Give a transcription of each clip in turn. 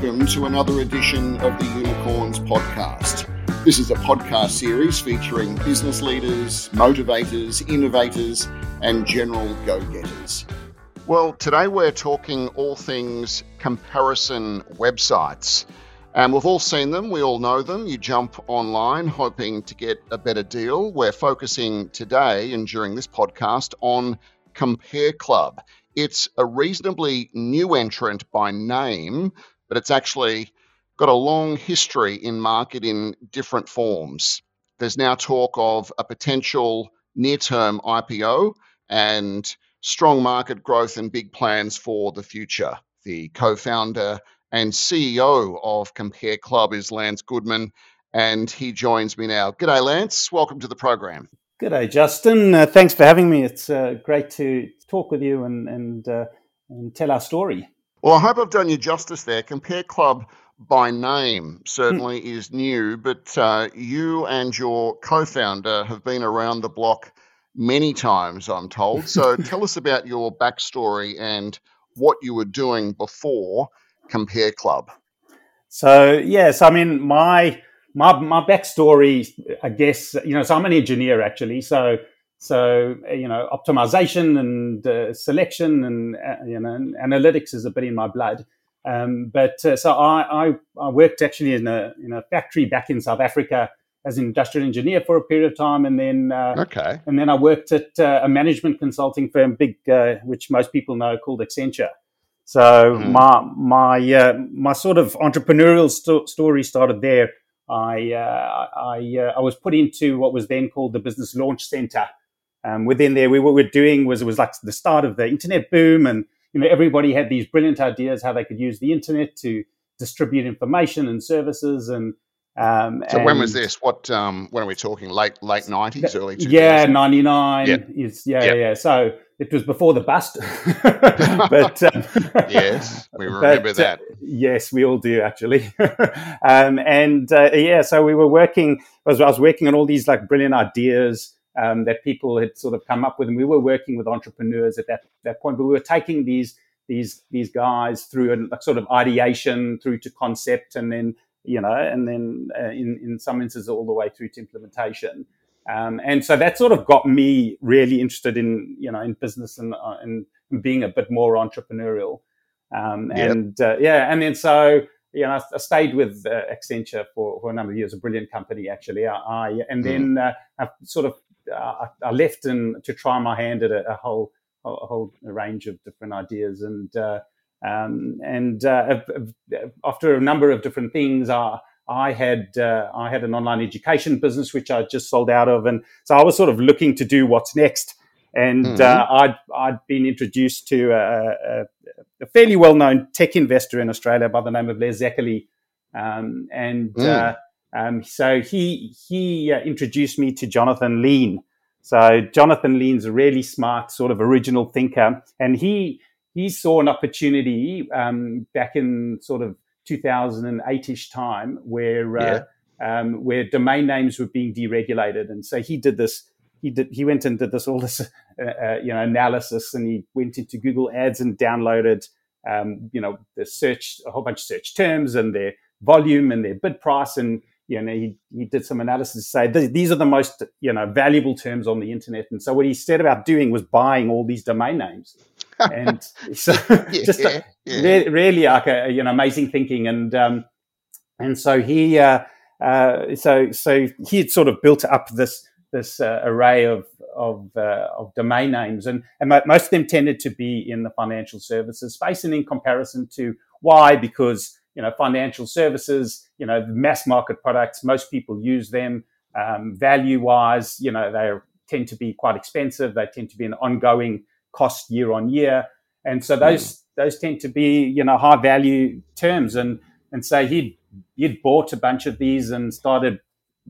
welcome to another edition of the Unicorns podcast. This is a podcast series featuring business leaders, motivators, innovators, and general go getters. Well, today we're talking all things comparison websites. And we've all seen them, we all know them. You jump online hoping to get a better deal. We're focusing today and during this podcast on Compare Club. It's a reasonably new entrant by name, but it's actually got a long history in market in different forms. There's now talk of a potential near term IPO and strong market growth and big plans for the future. The co founder and CEO of Compare Club is Lance Goodman, and he joins me now. G'day, Lance. Welcome to the program. G'day, Justin. Uh, thanks for having me. It's uh, great to talk with you and and, uh, and tell our story. Well, I hope I've done you justice there. Compare Club by name certainly mm. is new, but uh, you and your co-founder have been around the block many times, I'm told. So tell us about your backstory and what you were doing before Compare Club. So yes, I mean my my my backstory, I guess you know. So I'm an engineer actually. So so you know, optimization and uh, selection and uh, you know, and analytics is a bit in my blood. Um, but uh, so I, I, I worked actually in a in a factory back in South Africa as an industrial engineer for a period of time, and then uh, okay, and then I worked at uh, a management consulting firm, big, uh, which most people know, called Accenture. So mm. my my uh, my sort of entrepreneurial st- story started there. I uh, I uh, I was put into what was then called the Business Launch Center. Um, within there, we what we're doing was it was like the start of the internet boom, and you know everybody had these brilliant ideas how they could use the internet to distribute information and services and um, so when was this? What um, when are we talking? Late late nineties, early 2000s? Yeah, ninety nine. Yep. Is yeah, yep. yeah. So it was before the bust. but um, yes, we remember but, uh, that. Uh, yes, we all do actually. um, and uh, yeah, so we were working. I was, I was working on all these like brilliant ideas. Um, that people had sort of come up with, and we were working with entrepreneurs at that that point. But we were taking these these these guys through a sort of ideation through to concept, and then you know, and then uh, in in some instances all the way through to implementation. Um, and so that sort of got me really interested in you know in business and uh, and being a bit more entrepreneurial. Um, yep. And uh, yeah, and then so you know I, I stayed with uh, Accenture for, for a number of years, a brilliant company actually. I, I and then mm. uh, I sort of uh, I left and to try my hand at a, a whole a whole range of different ideas and. Uh, um, and uh, after a number of different things, I, I had uh, I had an online education business which I just sold out of, and so I was sort of looking to do what's next. And mm-hmm. uh, I'd I'd been introduced to a, a, a, fairly well known tech investor in Australia by the name of Les Szekely, um, and mm. Um, so he he uh, introduced me to Jonathan Lean. So Jonathan Lean's a really smart sort of original thinker, and he he saw an opportunity um, back in sort of 2008ish time where uh, yeah. um, where domain names were being deregulated, and so he did this. He did. He went and did this all this uh, uh, you know analysis, and he went into Google Ads and downloaded um, you know the search a whole bunch of search terms and their volume and their bid price and you know he, he did some analysis to say these are the most you know valuable terms on the internet. And so what he set about doing was buying all these domain names. And so yeah, just yeah, yeah. Really, really like a, you know amazing thinking. And um, and so he uh, uh, so so he had sort of built up this this uh, array of of, uh, of domain names. And and most of them tended to be in the financial services space and in comparison to why? Because you know financial services you know mass market products most people use them um, value wise you know they tend to be quite expensive they tend to be an ongoing cost year on year. And so those mm. those tend to be you know high value terms. And and so he'd, he'd bought a bunch of these and started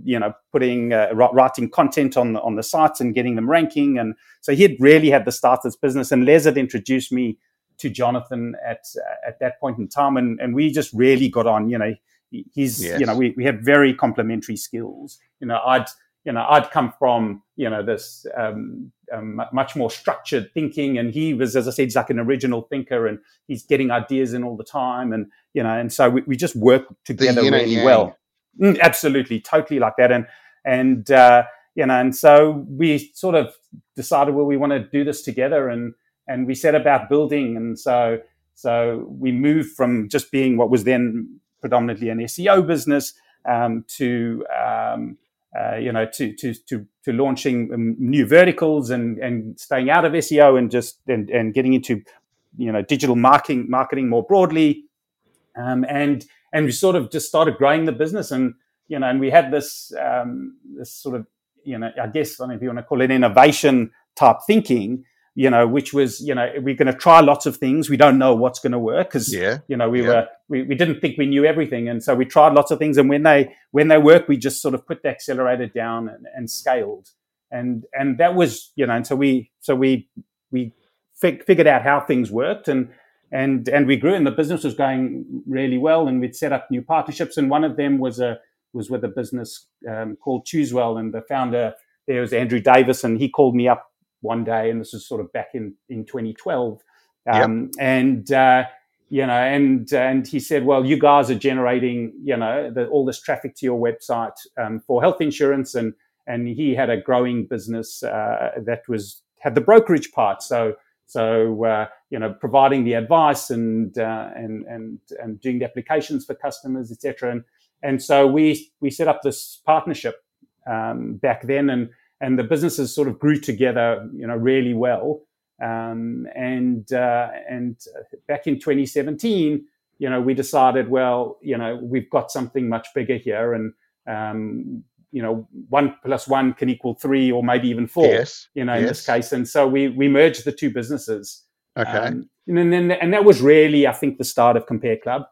you know putting uh, writing content on the, on the sites and getting them ranking. And so he'd really had the start of this business. And Les had introduced me to Jonathan at at that point in time, and and we just really got on. You know, he's yes. you know we we have very complementary skills. You know, I'd you know, I'd come from, you know, this um, um, much more structured thinking. And he was, as I said, he's like an original thinker, and he's getting ideas in all the time. And you know, and so we, we just work together really well. Mm, absolutely, totally like that. And and uh, you know, and so we sort of decided, well, we want to do this together, and and we set about building. And so so we moved from just being what was then predominantly an SEO business um, to um, uh, you know to to to, to launching um, new verticals and and staying out of SEO and just and, and getting into you know digital marketing marketing more broadly um, and and we sort of just started growing the business and you know and we had this um, this sort of you know I guess I know if you want to call it innovation type thinking you know, which was, you know, we're going to try lots of things. We don't know what's going to work because, yeah, you know, we yeah. were, we, we didn't think we knew everything. And so we tried lots of things. And when they, when they work, we just sort of put the accelerator down and, and scaled. And, and that was, you know, and so we, so we, we fig- figured out how things worked and, and, and we grew and the business was going really well. And we'd set up new partnerships. And one of them was a, was with a business um, called Choosewell. And the founder there was Andrew Davis. And he called me up one day, and this is sort of back in in 2012. Um, yep. And uh, you know, and and he said, well, you guys are generating, you know, the, all this traffic to your website um, for health insurance, and and he had a growing business uh, that was had the brokerage part, so. So uh, you know, providing the advice and uh, and and and doing the applications for customers, etc. And and so we we set up this partnership um, back then, and and the businesses sort of grew together, you know, really well. Um, and uh, and back in 2017, you know, we decided, well, you know, we've got something much bigger here, and um, you know, one plus one can equal three, or maybe even four. Yes. You know, yes. in this case, and so we we merged the two businesses. Okay. Um, and then and that was really, I think, the start of Compare Club.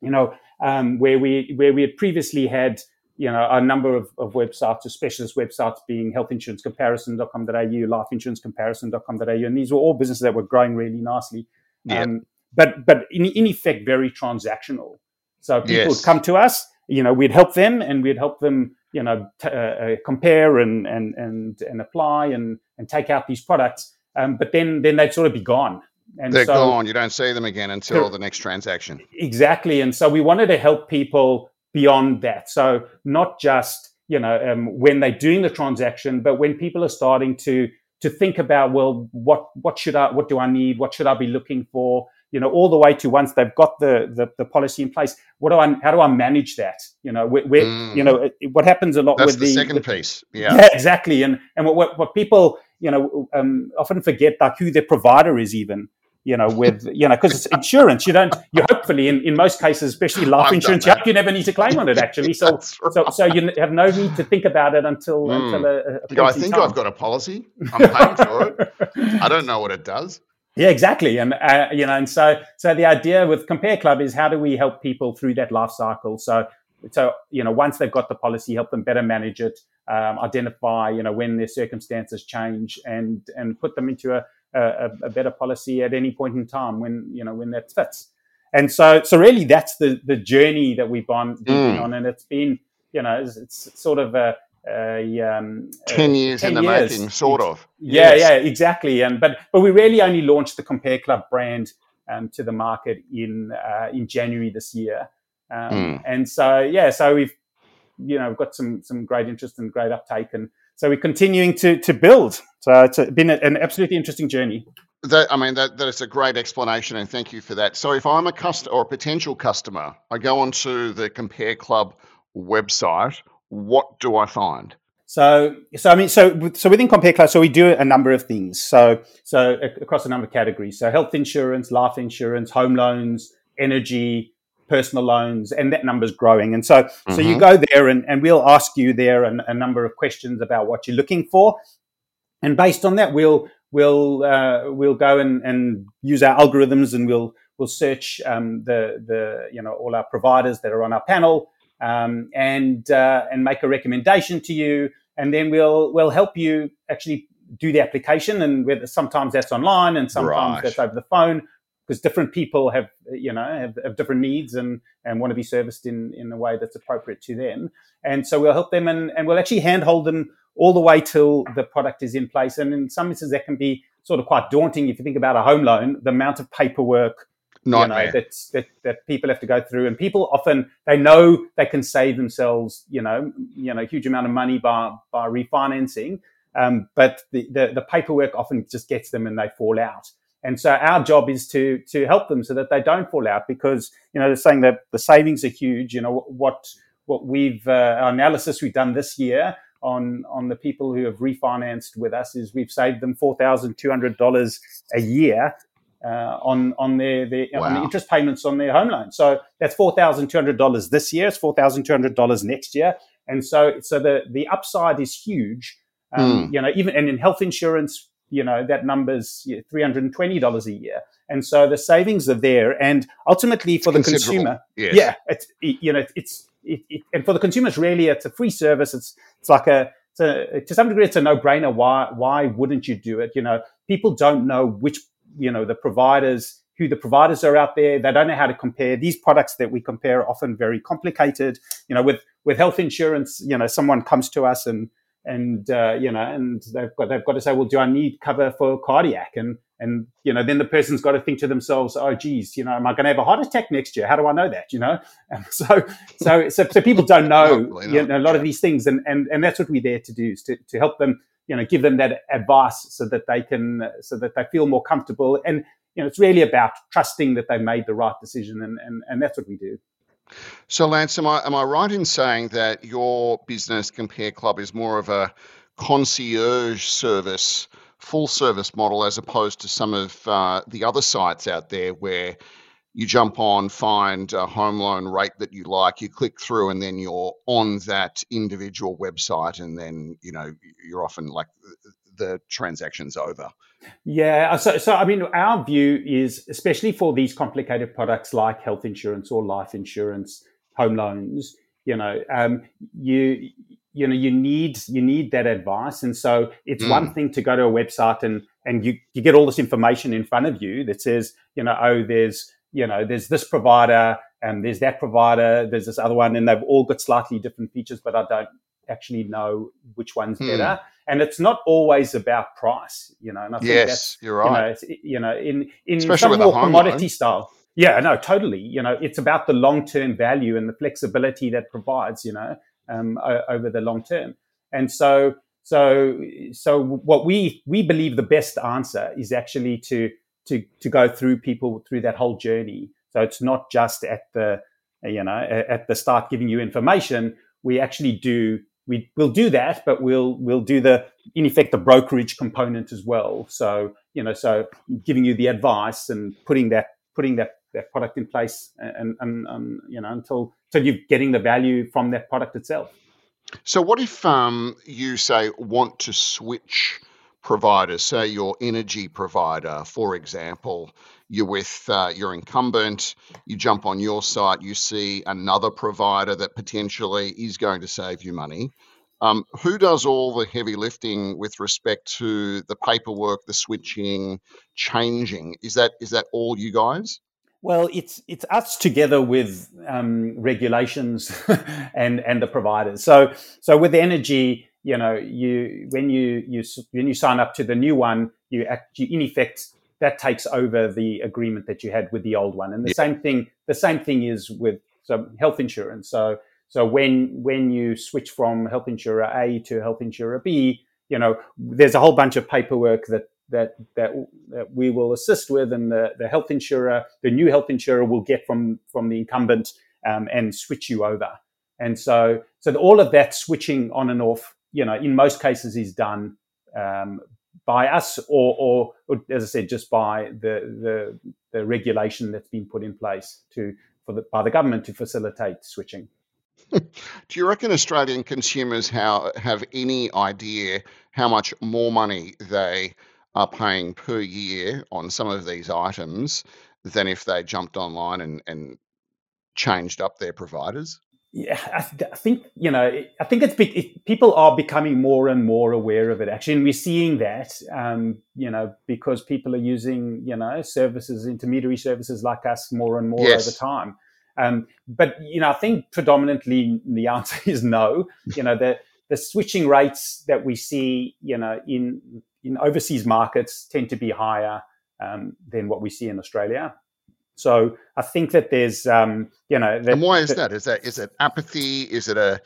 You know, um, where we where we had previously had you know, a number of, of websites, specialist websites being healthinsuranceComparison.com.au, lifeinsuranceComparison.com.au, and these were all businesses that were growing really nicely. Yep. Um, but but in, in effect, very transactional. So people yes. would come to us, you know, we'd help them and we'd help them, you know, t- uh, uh, compare and, and, and, and apply and, and take out these products. Um, but then, then they'd sort of be gone. And They're so, gone. You don't see them again until the next transaction. Exactly. And so we wanted to help people beyond that. So not just you know um, when they're doing the transaction, but when people are starting to to think about well, what what should I what do I need? What should I be looking for? You know, all the way to once they've got the the, the policy in place. What do I? How do I manage that? You know, where, where mm. you know what happens a lot That's with the, the second the, piece. Yeah. yeah, exactly. And and what what, what people you know um, often forget like who their provider is even you know, with, you know, because it's insurance. You don't, you hopefully, in, in most cases, especially life I've insurance, you hope you never need to claim on it, actually. So, right. so, so you have no need to think about it until, mm. until a, a I think time. I've got a policy. I'm paying for it. I don't know what it does. Yeah, exactly. And, uh, you know, and so, so the idea with Compare Club is how do we help people through that life cycle? So, so, you know, once they've got the policy, help them better manage it, um, identify, you know, when their circumstances change and, and put them into a, a, a, better policy at any point in time when you know when that fits. And so, so really, that's the the journey that we've been mm. on, and it's been you know it's, it's sort of a, a um, 10 years 10 in the years. making, sort of. Yeah, yes. yeah, exactly. And but but we really only launched the Compare Club brand um, to the market in uh, in January this year. Um, mm. And so yeah, so we've you know we've got some some great interest and great uptake, and so we're continuing to to build. So it's been an absolutely interesting journey. That, I mean, that, that is a great explanation, and thank you for that. So, if I'm a customer or a potential customer, I go onto the Compare Club website. What do I find? So, so I mean, so so within Compare Club, so we do a number of things. So, so across a number of categories. So, health insurance, life insurance, home loans, energy, personal loans, and that number's growing. And so, mm-hmm. so you mm-hmm. go there, and, and we'll ask you there a, a number of questions about what you're looking for, and based on that, we'll we'll uh, we'll go and, and use our algorithms, and we'll we'll search um, the the you know all our providers that are on our panel, um, and uh, and make a recommendation to you, and then we'll we'll help you actually do the application, and whether sometimes that's online, and sometimes right. that's over the phone because different people have you know have, have, different needs and and want to be serviced in in a way that's appropriate to them. And so we'll help them and, and we'll actually handhold them all the way till the product is in place. And in some instances, that can be sort of quite daunting if you think about a home loan, the amount of paperwork Nightmare. You know, that, that that people have to go through, and people often they know they can save themselves, you know, you know, a huge amount of money by by refinancing, um, but the, the, the paperwork often just gets them and they fall out. And so our job is to to help them so that they don't fall out because you know they're saying that the savings are huge. You know what what we've uh, our analysis we've done this year on on the people who have refinanced with us is we've saved them four thousand two hundred dollars a year uh, on on their, their wow. on the interest payments on their home loan. So that's four thousand two hundred dollars this year. It's four thousand two hundred dollars next year, and so so the the upside is huge. Um, mm. You know, even and in health insurance, you know that number's three hundred and twenty dollars a year, and so the savings are there. And ultimately, for the consumer, yes. yeah, it's you know it's it, it, and for the consumers, really, it's a free service. It's it's like a it's a, to some degree, it's a no-brainer. Why why wouldn't you do it? You know, people don't know which you know the providers who the providers are out there. They don't know how to compare these products that we compare are often very complicated. You know, with with health insurance, you know, someone comes to us and and uh, you know, and they've got they've got to say, well, do I need cover for cardiac? And and you know, then the person's got to think to themselves, oh, geez, you know, am I going to have a heart attack next year? How do I know that? You know, and so so so, so people don't know, you know a lot yeah. of these things, and and and that's what we're there to do is to to help them you know give them that advice so that they can so that they feel more comfortable and you know it's really about trusting that they made the right decision and and, and that's what we do so lance am i am i right in saying that your business compare club is more of a concierge service full service model as opposed to some of uh, the other sites out there where you jump on, find a home loan rate that you like, you click through, and then you're on that individual website, and then you know you're often like the transaction's over. Yeah, so so I mean, our view is especially for these complicated products like health insurance or life insurance, home loans. You know, um, you you know you need you need that advice, and so it's mm. one thing to go to a website and and you you get all this information in front of you that says you know oh there's you know, there's this provider and there's that provider, there's this other one, and they've all got slightly different features, but I don't actually know which one's hmm. better. And it's not always about price, you know. And I think yes, that's, you're right. You know, you know in in Especially some more commodity style. Yeah, no, totally. You know, it's about the long term value and the flexibility that provides. You know, um, over the long term. And so, so, so what we we believe the best answer is actually to to to go through people through that whole journey. So it's not just at the you know at the start giving you information. We actually do we will do that, but we'll we'll do the in effect the brokerage component as well. So you know, so giving you the advice and putting that putting that, that product in place and, and, and you know until until you're getting the value from that product itself. So what if um, you say want to switch providers, say your energy provider, for example, you're with uh, your incumbent, you jump on your site, you see another provider that potentially is going to save you money. Um, who does all the heavy lifting with respect to the paperwork, the switching, changing? Is that is that all you guys? Well, it's it's us together with um, regulations and and the providers. So so with energy, you know, you when you you when you sign up to the new one, you act, you, in effect that takes over the agreement that you had with the old one. And the yeah. same thing the same thing is with so health insurance. So so when when you switch from health insurer A to health insurer B, you know, there's a whole bunch of paperwork that that that, that we will assist with, and the, the health insurer, the new health insurer, will get from from the incumbent um, and switch you over. And so so all of that switching on and off you know, in most cases is done um, by us or, or, or, as I said, just by the, the, the regulation that's been put in place to for the, by the government to facilitate switching. Do you reckon Australian consumers how, have any idea how much more money they are paying per year on some of these items than if they jumped online and, and changed up their providers? Yeah, I, th- I, think you know. I think it's be- it, people are becoming more and more aware of it. Actually, and we're seeing that. Um, you know, because people are using you know services, intermediary services like us, more and more yes. over time. Um, but you know, I think predominantly the answer is no. You know, the the switching rates that we see, you know, in in overseas markets tend to be higher um, than what we see in Australia. So I think that there's, um, you know, that, and why is that, that? Is that is it apathy? Is it a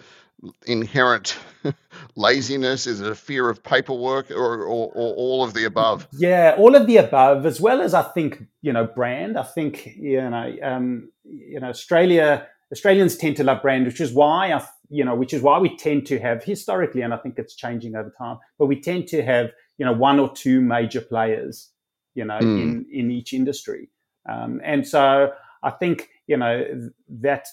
inherent laziness? Is it a fear of paperwork, or, or, or, all of the above? Yeah, all of the above, as well as I think you know brand. I think you know, um, you know, Australia Australians tend to love brand, which is why I, you know, which is why we tend to have historically, and I think it's changing over time, but we tend to have you know one or two major players, you know, mm. in in each industry. Um, and so I think, you know, that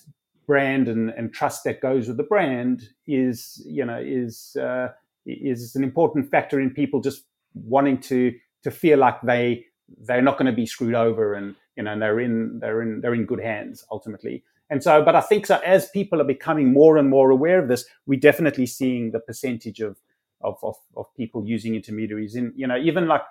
brand and, and trust that goes with the brand is, you know, is, uh, is an important factor in people just wanting to, to feel like they, they're not going to be screwed over and, you know, they're in, they're in, they're in good hands ultimately. And so, but I think so as people are becoming more and more aware of this, we're definitely seeing the percentage of, of, of, of people using intermediaries in, you know, even like,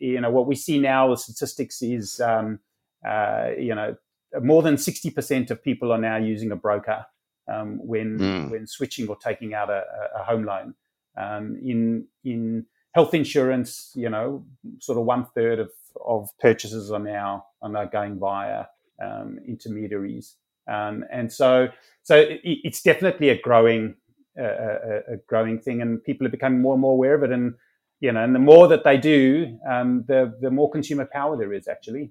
you know, what we see now, the statistics is, um, uh, you know, more than 60% of people are now using a broker um, when mm. when switching or taking out a, a home loan. Um, in in health insurance, you know, sort of one third of, of purchases are now are now going via um, intermediaries, um, and so so it, it's definitely a growing a, a, growing thing, and people are becoming more and more aware of it, and you know, and the more that they do, um, the the more consumer power there is actually.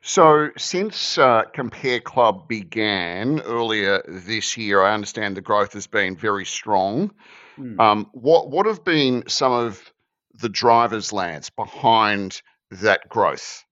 So, since uh, Compare Club began earlier this year, I understand the growth has been very strong. Mm. Um, what what have been some of the drivers, Lance, behind that growth?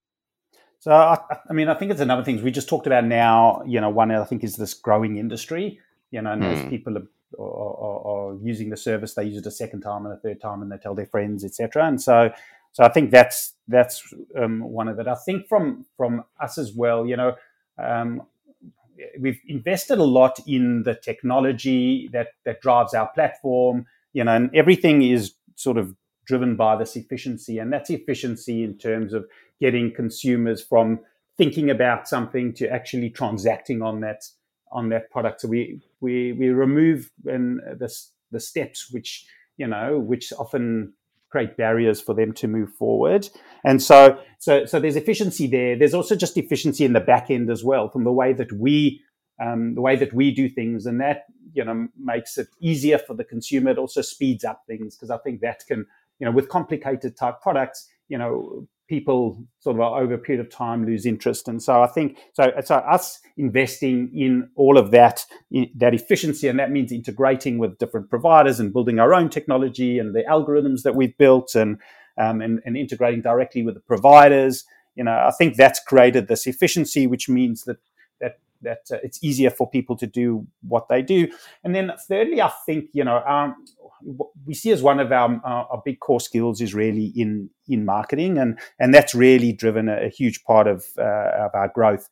So, I, I, mean, I think it's another thing we just talked about now. You know, one I think is this growing industry. You know, and mm. as people are, are, are, using the service, they use it a second time and a third time, and they tell their friends, etc. And so, so I think that's that's um, one of it. I think from from us as well, you know, um, we've invested a lot in the technology that that drives our platform, you know, and everything is sort of driven by this efficiency, and that's efficiency in terms of getting consumers from thinking about something to actually transacting on that on that product. So we we we remove and this the steps which you know which often create barriers for them to move forward. And so, so, so there's efficiency there. There's also just efficiency in the back end as well, from the way that we, um, the way that we do things, and that you know makes it easier for the consumer. It also speeds up things because I think that can, you know, with complicated type products, you know, people sort of over a period of time lose interest. And so I think so. So us investing in all of that that efficiency, and that means integrating with different providers and building our own technology and the algorithms that we've built, and um, and, and integrating directly with the providers. You know, I think that's created this efficiency, which means that that uh, it's easier for people to do what they do. And then thirdly, I think you know um, we see as one of our, our, our big core skills is really in in marketing, and and that's really driven a, a huge part of uh, of our growth.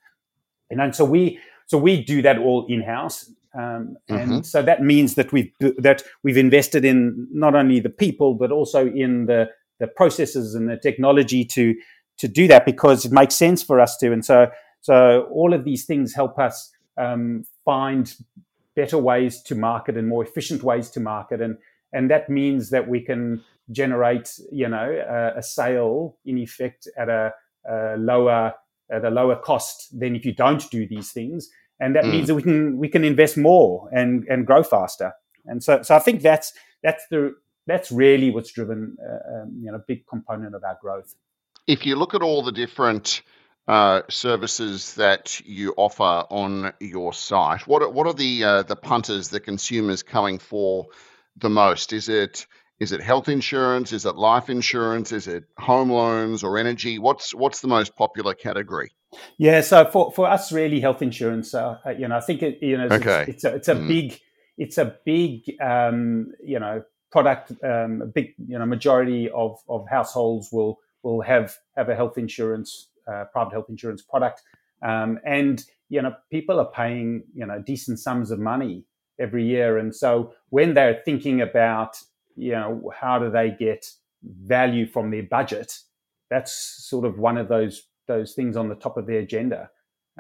And, and so we so we do that all in house. Um, and mm-hmm. so that means that we've that we've invested in not only the people but also in the the processes and the technology to to do that because it makes sense for us to. And so so all of these things help us um, find better ways to market and more efficient ways to market. And and that means that we can generate, you know, a, a sale in effect at a, a, lower at a lower cost than if you don't do these things. And that mm. means that we can we can invest more and and grow faster. And so so I think that's that's the that's really what's driven uh, um, you know a big component of our growth. If you look at all the different uh, services that you offer on your site, what are, what are the uh, the punters, the consumers coming for the most? Is it is it health insurance? Is it life insurance? Is it home loans or energy? What's what's the most popular category? Yeah, so for, for us, really, health insurance. Uh, uh you know, I think it, you know, it's, okay. it's, it's a it's a mm. big it's a big um, you know product. Um, a big you know majority of, of households will will have have a health insurance uh, private health insurance product, um, and you know, people are paying, you know, decent sums of money every year. And so when they're thinking about, you know, how do they get value from their budget, that's sort of one of those those things on the top of their agenda.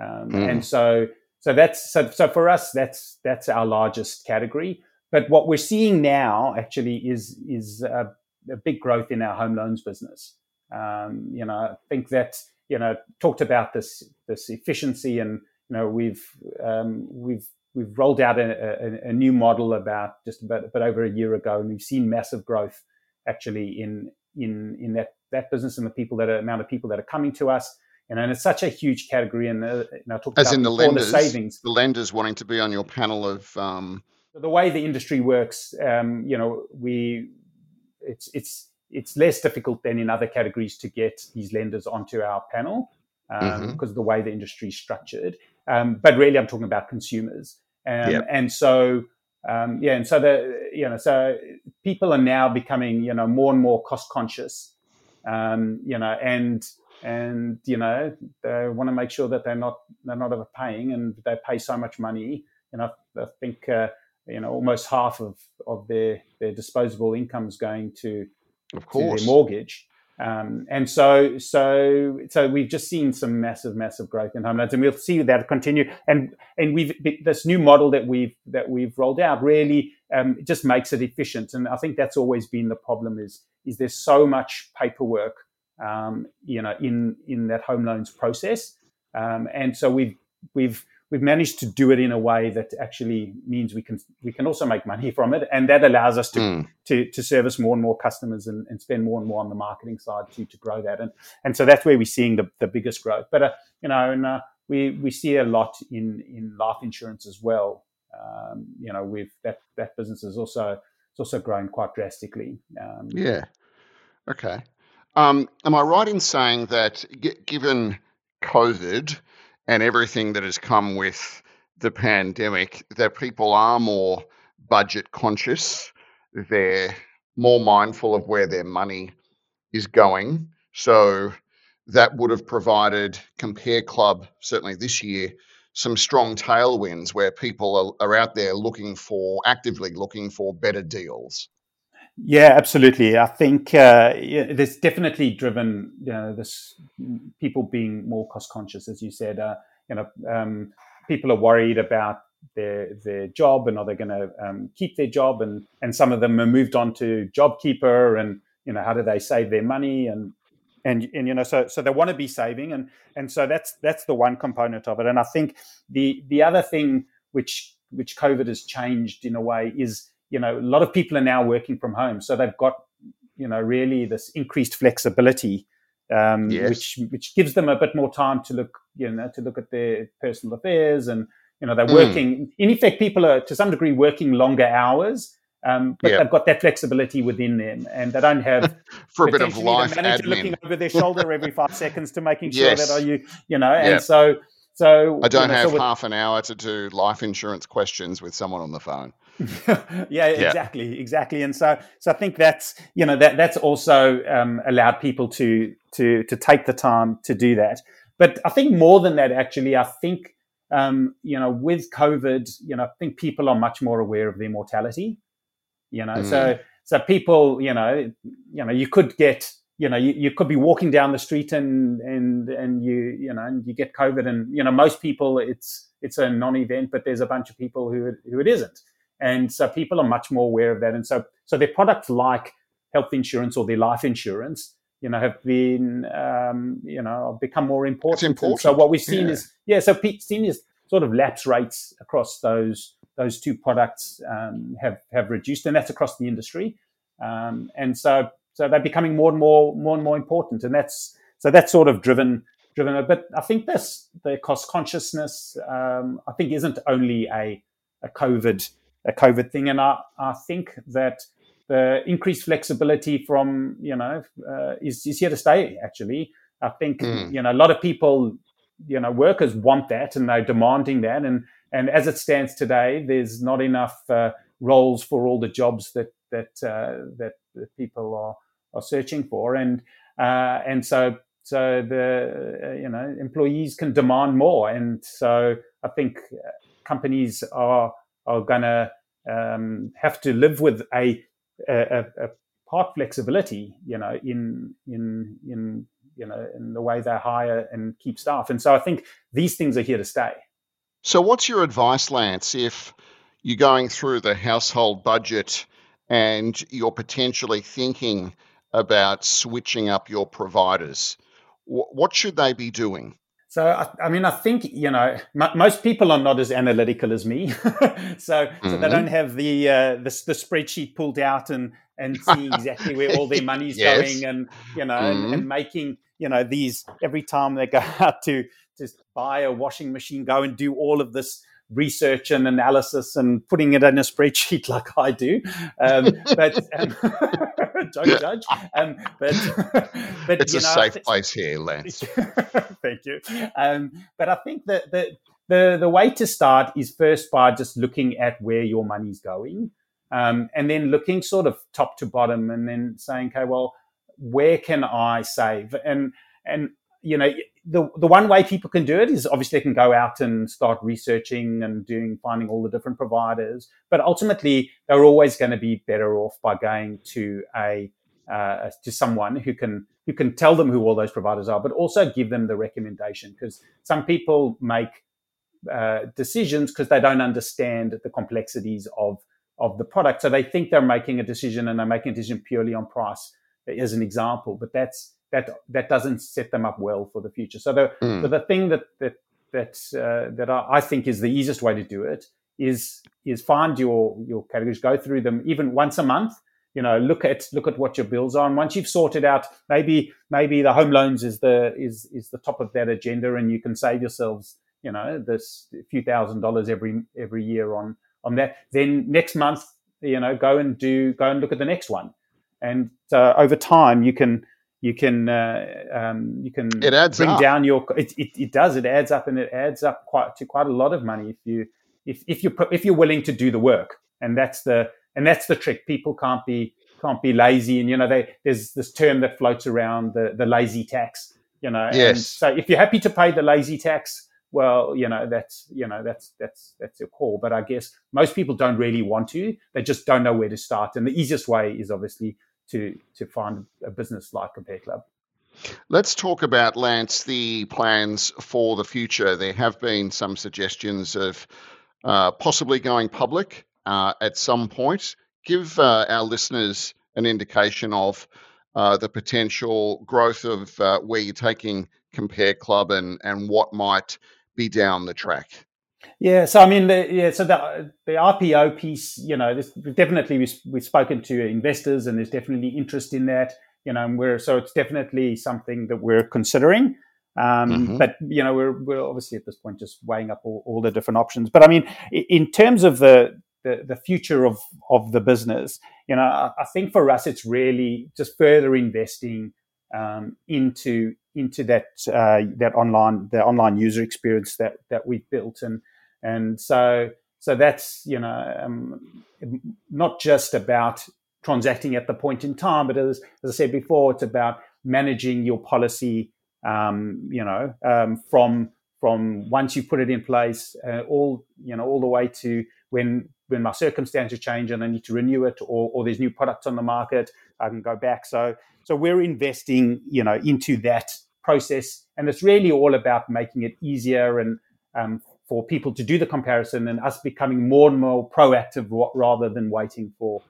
Um, mm. And so so that's so so for us that's that's our largest category. But what we're seeing now actually is is a, a big growth in our home loans business. Um, you know, I think that you know talked about this this efficiency, and you know we've um, we've we've rolled out a, a, a, new model about just about, about over a year ago, and we've seen massive growth actually in in in that that business and the people that are, amount of people that are coming to us. You know, and it's such a huge category. And uh, you know, as in the lenders, savings, the lenders wanting to be on your panel of. Um... The way the industry works, um, you know, we it's it's it's less difficult than in other categories to get these lenders onto our panel um, mm-hmm. because of the way the industry is structured. Um, but really, I'm talking about consumers, um, yep. and so um, yeah, and so the you know so people are now becoming you know more and more cost conscious, um, you know, and and you know they want to make sure that they're not they're not overpaying and they pay so much money. You know, I think uh, you know almost half of of their their disposable income is going to of course to their mortgage. Um, and so, so, so we've just seen some massive, massive growth in home loans, and we'll see that continue. And and we've this new model that we've that we've rolled out really um, just makes it efficient. And I think that's always been the problem is is there's so much paperwork, um, you know, in in that home loans process, um, and so we've we've we've managed to do it in a way that actually means we can we can also make money from it, and that allows us to mm. to, to service more and more customers and, and spend more and more on the marketing side to to grow that, and and so that's where we're seeing the, the biggest growth. But uh, you know, and uh, we we see a lot in in life insurance as well. Um, you know, with that that business is also it's also grown quite drastically. Um, yeah. Okay. Um, am I right in saying that g- given COVID, and everything that has come with the pandemic, that people are more budget conscious. They're more mindful of where their money is going. So that would have provided Compare Club, certainly this year, some strong tailwinds where people are, are out there looking for, actively looking for better deals. Yeah, absolutely. I think uh, yeah, there's definitely driven you know, this people being more cost conscious, as you said. Uh, you know, um, people are worried about their their job and are they going to um, keep their job, and and some of them are moved on to JobKeeper, and you know, how do they save their money and and and you know so so they want to be saving and and so that's that's the one component of it and i think the the other thing which which covid has changed in a way is you know, a lot of people are now working from home, so they've got, you know, really this increased flexibility, um, yes. which which gives them a bit more time to look, you know, to look at their personal affairs, and you know, they're mm. working. In effect, people are to some degree working longer hours. Um, but yep. they've got that flexibility within them, and they don't have for a bit of life manager admin. looking over their shoulder every five seconds to making sure yes. that are you, you know, and yep. so so I don't you know, have so half an hour to do life insurance questions with someone on the phone. yeah, yeah, exactly, exactly. And so, so I think that's you know that that's also um, allowed people to to to take the time to do that. But I think more than that, actually, I think um, you know with COVID, you know, I think people are much more aware of their mortality. You know, mm. so so people, you know, you know, you could get you know, you, you could be walking down the street and and and you you know and you get COVID and you know most people it's it's a non-event, but there's a bunch of people who who it isn't. And so people are much more aware of that. And so, so their products like health insurance or their life insurance, you know, have been, um, you know, become more important. important. so what we've seen yeah. is, yeah, so Pete seen is sort of lapse rates across those those two products um, have have reduced, and that's across the industry. Um, and so so they're becoming more and more more and more important, and that's so that's sort of driven driven. But I think this the cost consciousness um, I think isn't only a a COVID a COVID thing. And I, I think that the increased flexibility from, you know, uh, is, is here to stay, actually. I think, mm. you know, a lot of people, you know, workers want that and they're demanding that. And, and as it stands today, there's not enough uh, roles for all the jobs that, that, uh, that, that people are, are searching for. And, uh, and so, so the uh, you know employees can demand more, and so I think uh, companies are are gonna um, have to live with a, a, a part flexibility, you know, in in in you know in the way they hire and keep staff, and so I think these things are here to stay. So, what's your advice, Lance, if you're going through the household budget and you're potentially thinking about switching up your providers? what should they be doing? So, I, I, mean, I think you know m- most people are not as analytical as me, so mm-hmm. so they mm-hmm. don't have the, uh, the, the spreadsheet pulled out and and see exactly where all their money's yes. going, and you know, mm-hmm. and, and, making you know these every time they go out to to buy a washing machine, go and do all of this research and analysis and putting it in a spreadsheet like I do. Um, but um, don't judge. Um, but but it's a know, safe th- place here, Lance. thank you. Um, but I think that the, the the way to start is first by just looking at where your money's going, um, and then looking sort of top to bottom, and then saying, okay, well, where can I save? And and you know the the one way people can do it is obviously they can go out and start researching and doing finding all the different providers. But ultimately, they're always going to be better off by going to a uh, to someone who can who can tell them who all those providers are, but also give them the recommendation because some people make uh, decisions because they don't understand the complexities of of the product. So they think they're making a decision and they're making a decision purely on price, as an example. But that's that that doesn't set them up well for the future. So the mm. so the thing that that that uh, that I think is the easiest way to do it is is find your your categories, go through them even once a month. You know, look at look at what your bills are, and once you've sorted out, maybe maybe the home loans is the is is the top of that agenda, and you can save yourselves, you know, this few thousand dollars every every year on on that. Then next month, you know, go and do go and look at the next one, and uh, over time you can you can uh, um, you can it adds bring up. down your it, it, it, does it adds up and it adds up quite to quite a lot of money if you if, if you if you're willing to do the work. And that's the and that's the trick. People can't be can't be lazy. And you know they, there's this term that floats around the the lazy tax you know. Yes. And so if you're happy to pay the lazy tax well you know that's you know that's that's that's your call. But i guess most people don't really want to. They just don't know where to start. And the easiest way is obviously to to find a business like Compare Club. Let's talk about Lance the plans for the future. There have been some suggestions of uh, possibly going public uh, at some point. Give uh, our listeners an indication of uh, the potential growth of uh, where you're taking Compare Club and and what might be down the track. Yeah, so I mean, the, yeah, so the the IPO piece, you know, this, definitely we've, we've spoken to investors, and there's definitely interest in that, you know, and we're so it's definitely something that we're considering. Um, mm-hmm. But you know, we're we're obviously at this point just weighing up all, all the different options. But I mean, in terms of the the, the future of of the business, you know, I, I think for us it's really just further investing um, into into that uh, that online the online user experience that that we've built and and so so that's you know um, not just about transacting at the point in time but as, as i said before it's about managing your policy um, you know um, from from once you put it in place uh, all you know all the way to when when my circumstances change and I need to renew it or, or there's new products on the market, I can go back. So so we're investing, you know, into that process, and it's really all about making it easier and um, for people to do the comparison and us becoming more and more proactive rather than waiting for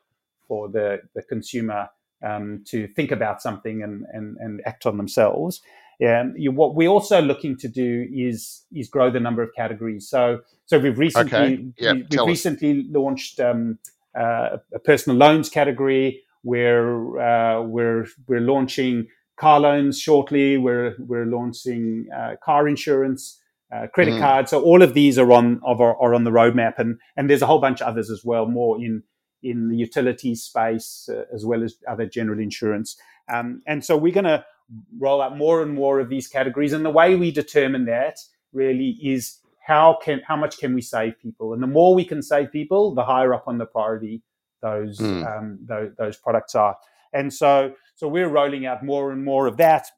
for the the consumer um, to think about something and, and, and act on themselves. Um, you, what we're also looking to do is is grow the number of categories. So so we've recently okay. yep. we, have recently launched um, uh, a personal loans category where uh, we're we're launching car loans shortly. We're we're launching uh, car insurance. Uh, credit mm. cards. So all of these are on are, are on the roadmap, and and there's a whole bunch of others as well, more in in the utility space uh, as well as other general insurance. Um, and so we're going to roll out more and more of these categories. And the way we determine that really is how can how much can we save people? And the more we can save people, the higher up on the priority those mm. um, those, those products are. And so so we're rolling out more and more of that.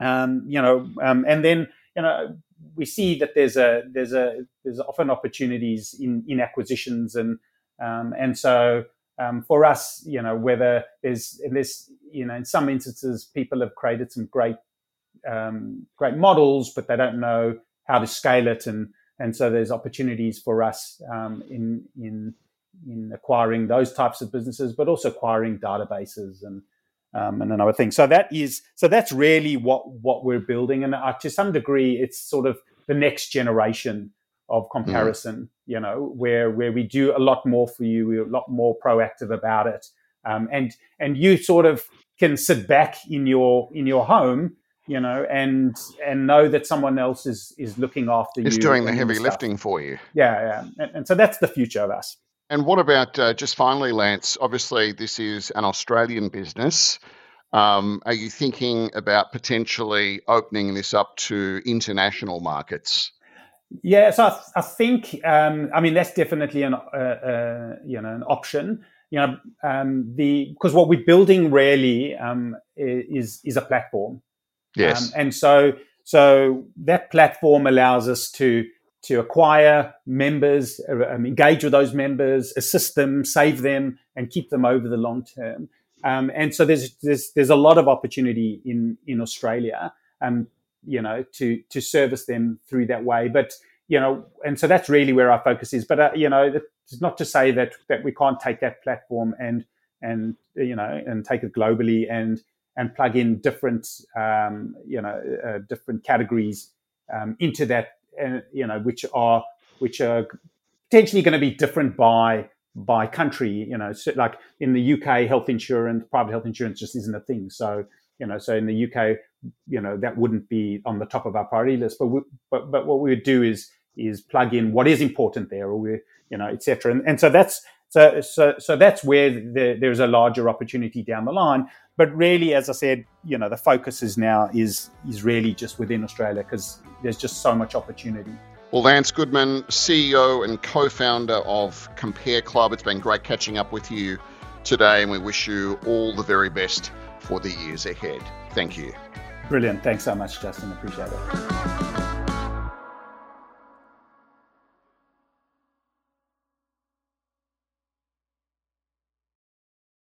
Um, you know, um, and then you know we see that there's a there's a there's often opportunities in in acquisitions and um, and so um, for us, you know, whether there's there's you know in some instances people have created some great um, great models, but they don't know how to scale it, and and so there's opportunities for us um, in in in acquiring those types of businesses, but also acquiring databases and um, and another thing. So that is so that's really what what we're building, and uh, to some degree, it's sort of the next generation of mm-hmm. comparison. Mm. You know, where where we do a lot more for you, we're a lot more proactive about it, um, and and you sort of can sit back in your in your home you know, and and know that someone else is is looking after you. Is doing the heavy lifting for you. Yeah, yeah, and, and, so that's the future of us. And what about uh, just finally, Lance? Obviously, this is an Australian business. Um, are you thinking about potentially opening this up to international markets? Yeah, so I, I think um, I mean that's definitely an uh, uh, you know an option. You know um, the because what we're building really um, is is a platform. Yes. Um, and so so that platform allows us to to acquire members, um, engage with those members, assist them, save them, and keep them over the long term. Um, and so there's, there's there's a lot of opportunity in in Australia, um, you know, to to service them through that way. But you know, and so that's really where our focus is. But uh, you know, it's not to say that that we can't take that platform and and you know and take it globally and and plug in different, um, you know, uh, different categories um, into that, uh, you know, which are which are potentially going to be different by by country. You know, so like in the UK, health insurance, private health insurance just isn't a thing. So you know, so in the UK, you know, that wouldn't be on the top of our priority list. But we, but but what we would do is is plug in what is important there, or we, you know, etc. And, and so that's so, so, so that's where the, there's a larger opportunity down the line. But really, as I said, you know, the focus is now is is really just within Australia because there's just so much opportunity. Well, Lance Goodman, CEO and co-founder of Compare Club, it's been great catching up with you today, and we wish you all the very best for the years ahead. Thank you. Brilliant. Thanks so much, Justin. Appreciate it.